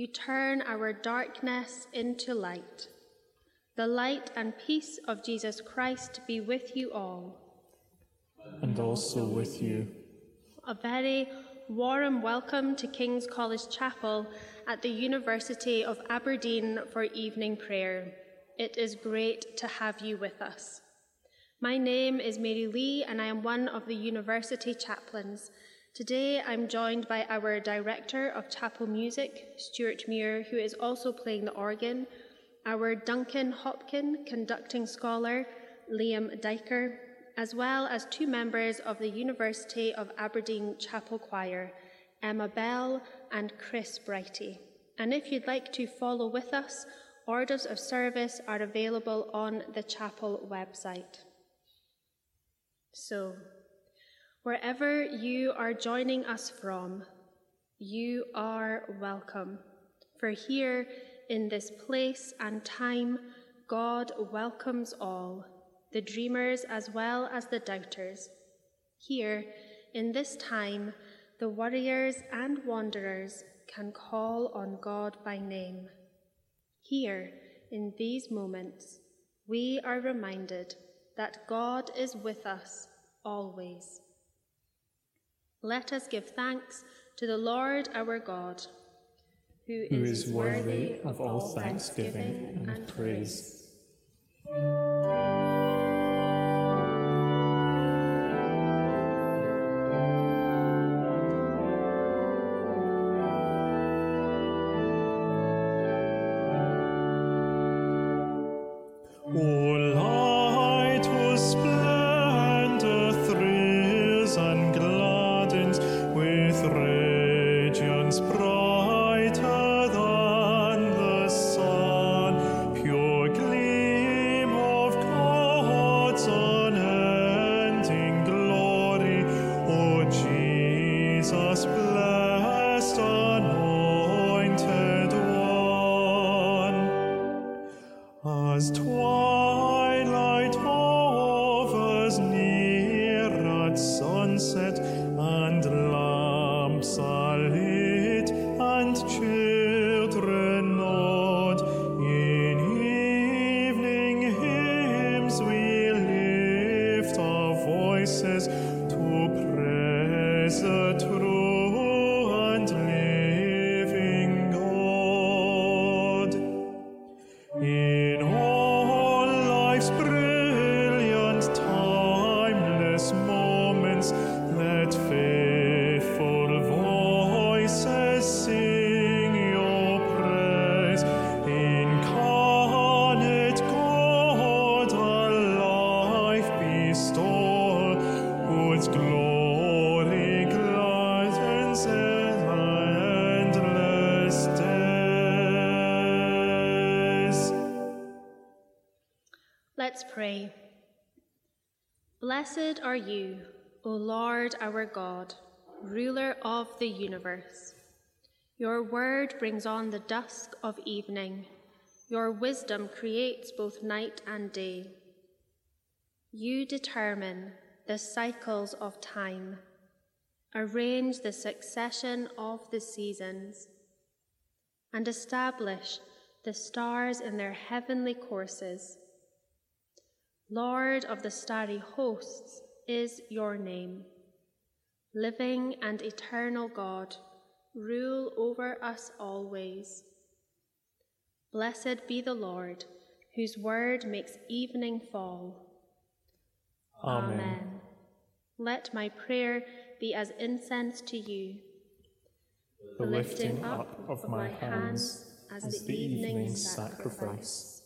You turn our darkness into light. The light and peace of Jesus Christ be with you all. And also with you. A very warm welcome to King's College Chapel at the University of Aberdeen for evening prayer. It is great to have you with us. My name is Mary Lee, and I am one of the university chaplains Today I'm joined by our Director of Chapel Music, Stuart Muir, who is also playing the organ, our Duncan Hopkin conducting scholar, Liam Diker, as well as two members of the University of Aberdeen Chapel Choir, Emma Bell and Chris Brighty. And if you'd like to follow with us, orders of service are available on the chapel website. So, Wherever you are joining us from, you are welcome. For here in this place and time, God welcomes all, the dreamers as well as the doubters. Here in this time, the warriors and wanderers can call on God by name. Here in these moments, we are reminded that God is with us always. Let us give thanks to the Lord our God, who is, who is worthy of all thanksgiving and praise. Let's Blessed are you, O Lord our God, ruler of the universe. Your word brings on the dusk of evening. Your wisdom creates both night and day. You determine the cycles of time, arrange the succession of the seasons, and establish the stars in their heavenly courses. Lord of the starry hosts is your name. Living and eternal God, rule over us always. Blessed be the Lord, whose word makes evening fall. Amen. Amen. Let my prayer be as incense to you, the lifting up of my hands as, as the evening sacrifice.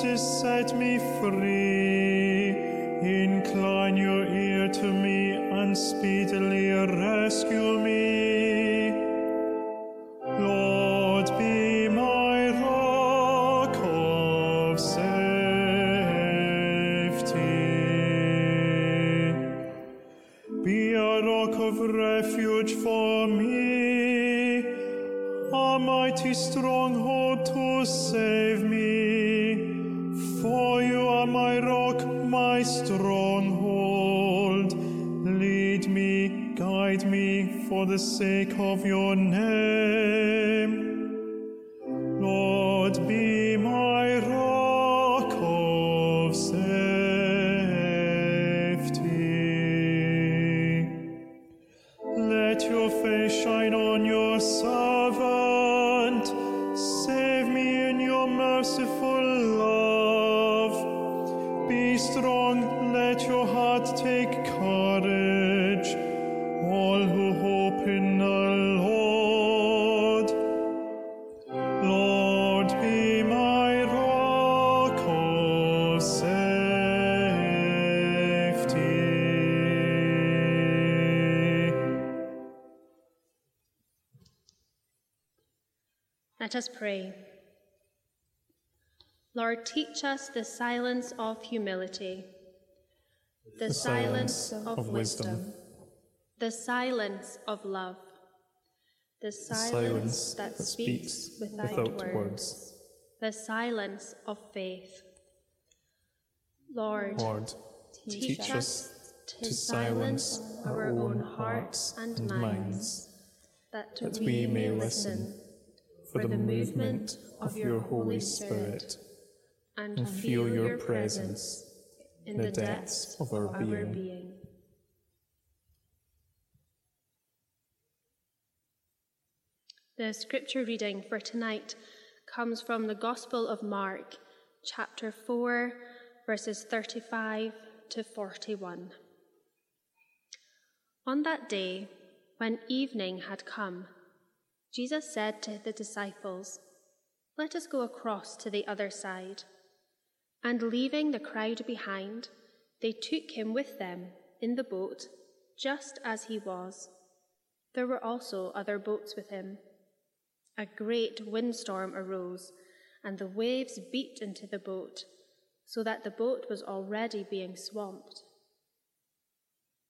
To set me free. Incline your ear to me and speedily rescue Let your face shine on your servant. Let us pray. Lord, teach us the silence of humility, the, silence, of, wisdom, the silence of love, the silence, silence that, that speaks, speaks without, without words, words. the silence of faith. Lord, Lord, teach, teach us to silence our own hearts and minds, that, that we may listen for the movement of your Holy Spirit and feel your presence in the depths of our being. The scripture reading for tonight comes from the Gospel of Mark, chapter 4, verses 35 to 41. On that day, when evening had come, Jesus said to the disciples, Let us go across to the other side. And leaving the crowd behind, they took him with them in the boat, just as he was. There were also other boats with him. A great windstorm arose, and the waves beat into the boat, so that the boat was already being swamped.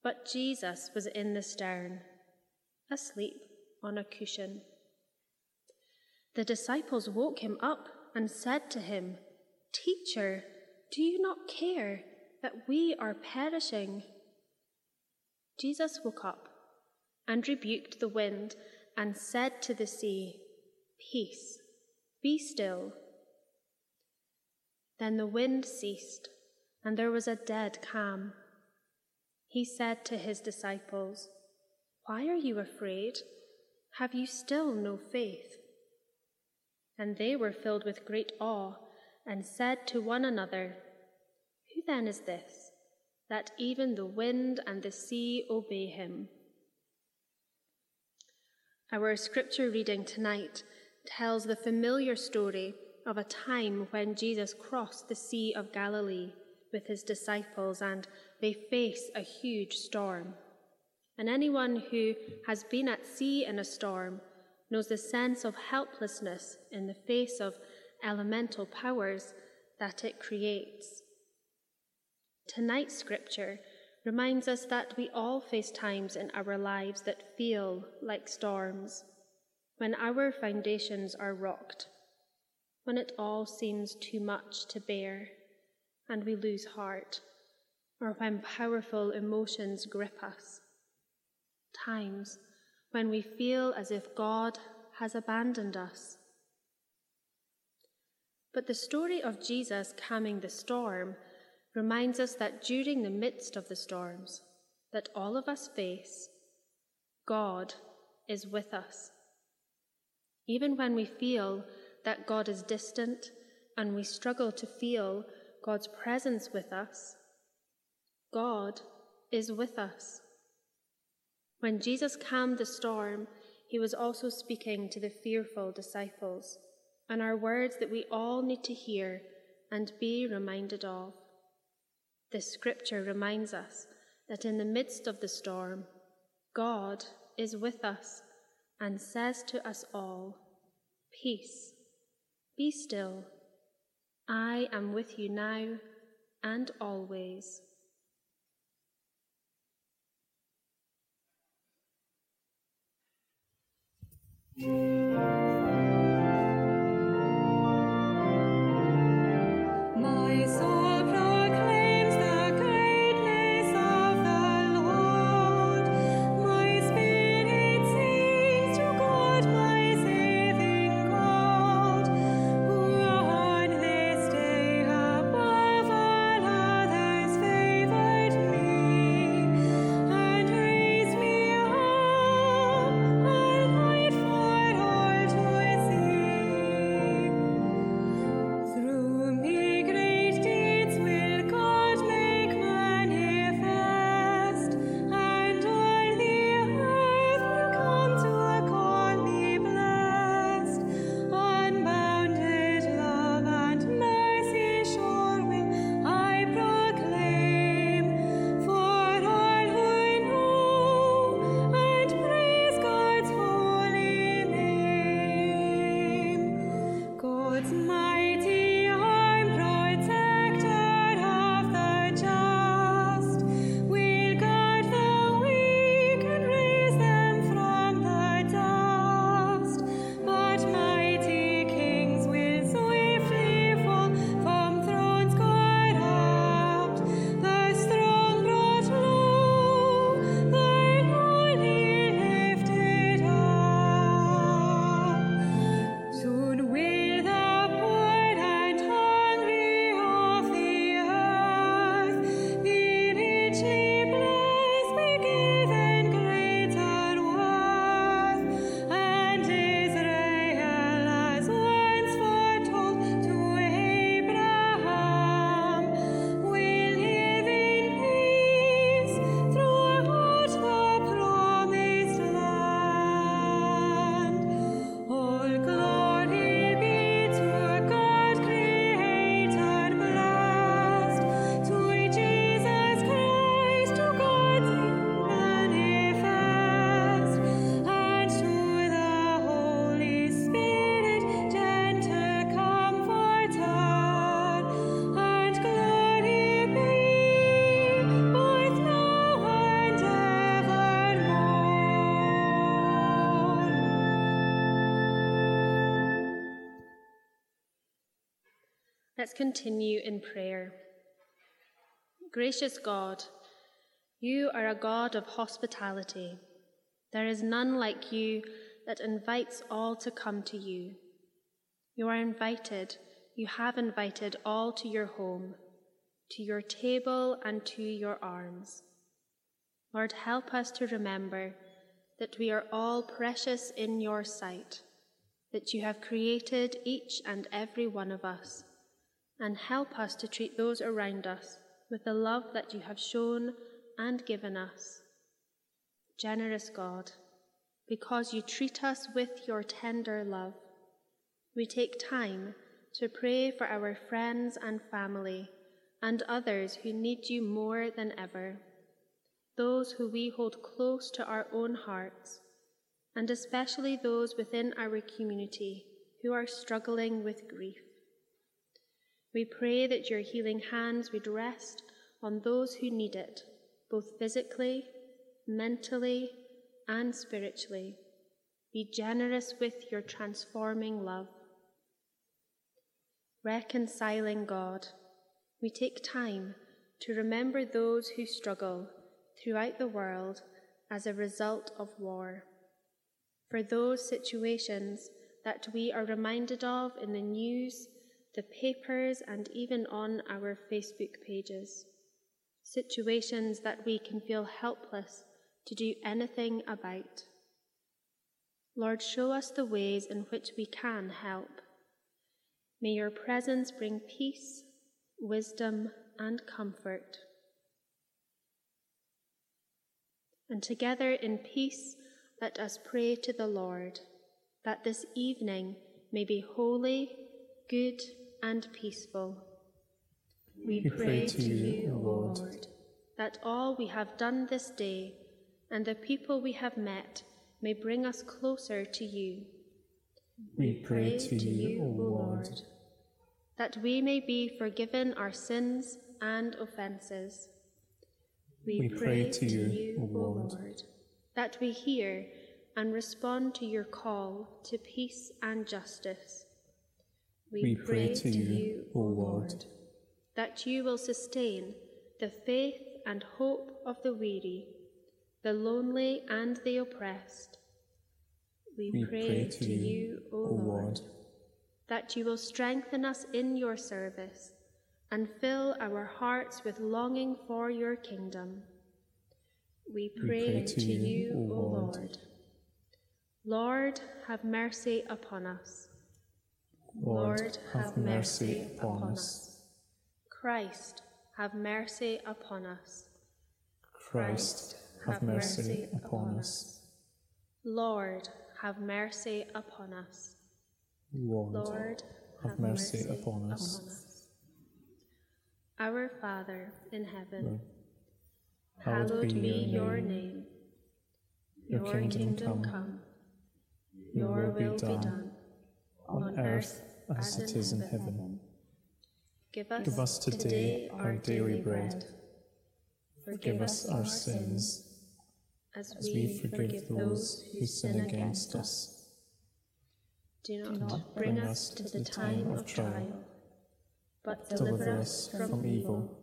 But Jesus was in the stern, asleep on a cushion. The disciples woke him up and said to him, Teacher, do you not care that we are perishing? Jesus woke up and rebuked the wind and said to the sea, Peace, be still. Then the wind ceased, and there was a dead calm. He said to his disciples, Why are you afraid? Have you still no faith? And they were filled with great awe and said to one another, Who then is this, that even the wind and the sea obey him? Our scripture reading tonight tells the familiar story of a time when Jesus crossed the Sea of Galilee with his disciples and they face a huge storm. And anyone who has been at sea in a storm knows the sense of helplessness in the face of elemental powers that it creates. Tonight's scripture reminds us that we all face times in our lives that feel like storms, when our foundations are rocked, when it all seems too much to bear and we lose heart, or when powerful emotions grip us. Times when we feel as if God has abandoned us. But the story of Jesus calming the storm reminds us that during the midst of the storms that all of us face, God is with us. Even when we feel that God is distant and we struggle to feel God's presence with us, God is with us. When Jesus calmed the storm, he was also speaking to the fearful disciples, and are words that we all need to hear and be reminded of. This scripture reminds us that in the midst of the storm, God is with us and says to us all, Peace, be still. I am with you now and always. Let's continue in prayer. Gracious God, you are a God of hospitality. There is none like you that invites all to come to you. You are invited, you have invited all to your home, to your table, and to your arms. Lord, help us to remember that we are all precious in your sight, that you have created each and every one of us and help us to treat those around us with the love that you have shown and given us. Generous God, because you treat us with your tender love, we take time to pray for our friends and family and others who need you more than ever, those who we hold close to our own hearts, and especially those within our community who are struggling with grief. We pray that your healing hands would rest on those who need it, both physically, mentally, and spiritually. Be generous with your transforming love. Reconciling God, we take time to remember those who struggle throughout the world as a result of war. For those situations that we are reminded of in the news the papers, and even on our Facebook pages. Situations that we can feel helpless to do anything about. Lord, show us the ways in which we can help. May your presence bring peace, wisdom, and comfort. And together in peace, let us pray to the Lord that this evening may be holy, good, and peaceful. We, we pray, pray, to you, O Lord, Lord, that all we have done this day and the people we have met may bring us closer to you. We, pray, pray to, to you, O Lord, Lord, that we may be forgiven our sins and offences. We, we pray, pray, to you, O Lord, Lord, that we hear and respond to your call to peace and justice. We pray to you, O Lord, that you will sustain the faith and hope of the weary, the lonely and the oppressed. We, we pray, to you, O Lord, that you will strengthen us in your service and fill our hearts with longing for your kingdom. We pray, pray to you, O. Lord. Lord, have mercy upon us. Lord, have mercy upon us. Christ, have mercy upon us. Christ, have mercy upon us. Lord, have mercy upon us. Lord, have mercy upon us. Our Father in heaven, Hallowed be your name. Your kingdom come. Your will be done on earth as it is in heaven. Give us, Give us today our daily bread. Forgive us our sins as we forgive those who sin against us. Do not bring us to the time of trial, but Deliver us from evil.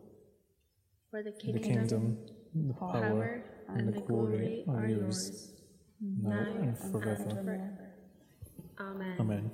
For the kingdom, the power, and the glory are yours, now and forever. Amen. Amen.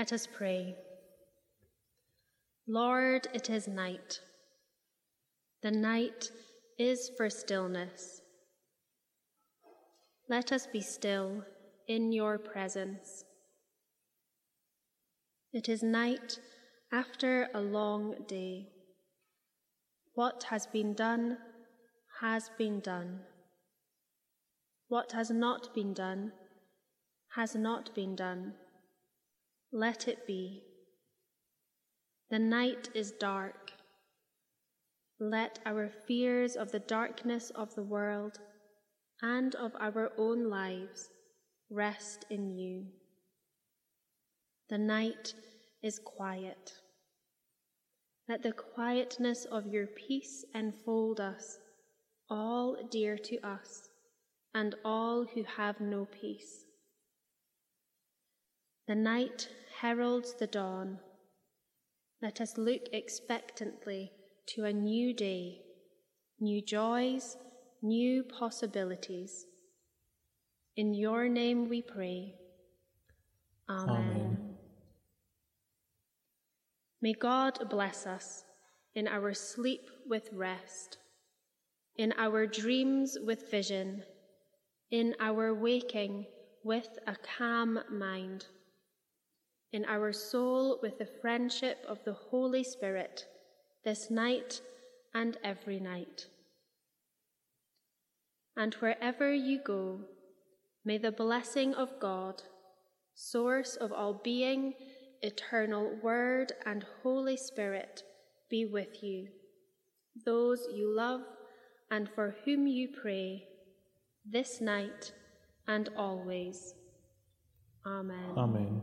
Let us pray. Lord, it is night. The night is for stillness. Let us be still in your presence. It is night after a long day. What has been done has been done. What has not been done has not been done. Let it be. The night is dark. Let our fears of the darkness of the world and of our own lives rest in you. The night is quiet. Let the quietness of your peace enfold us, all dear to us, and all who have no peace. The night heralds the dawn. Let us look expectantly to a new day, new joys, new possibilities. In your name we pray. Amen. Amen. May God bless us in our sleep with rest, in our dreams with vision, in our waking with a calm mind, in our soul with the friendship of the Holy Spirit, this night and every night. And wherever you go, may the blessing of God, source of all being, eternal Word, and Holy Spirit be with you, those you love and for whom you pray, this night and always. Amen. Amen.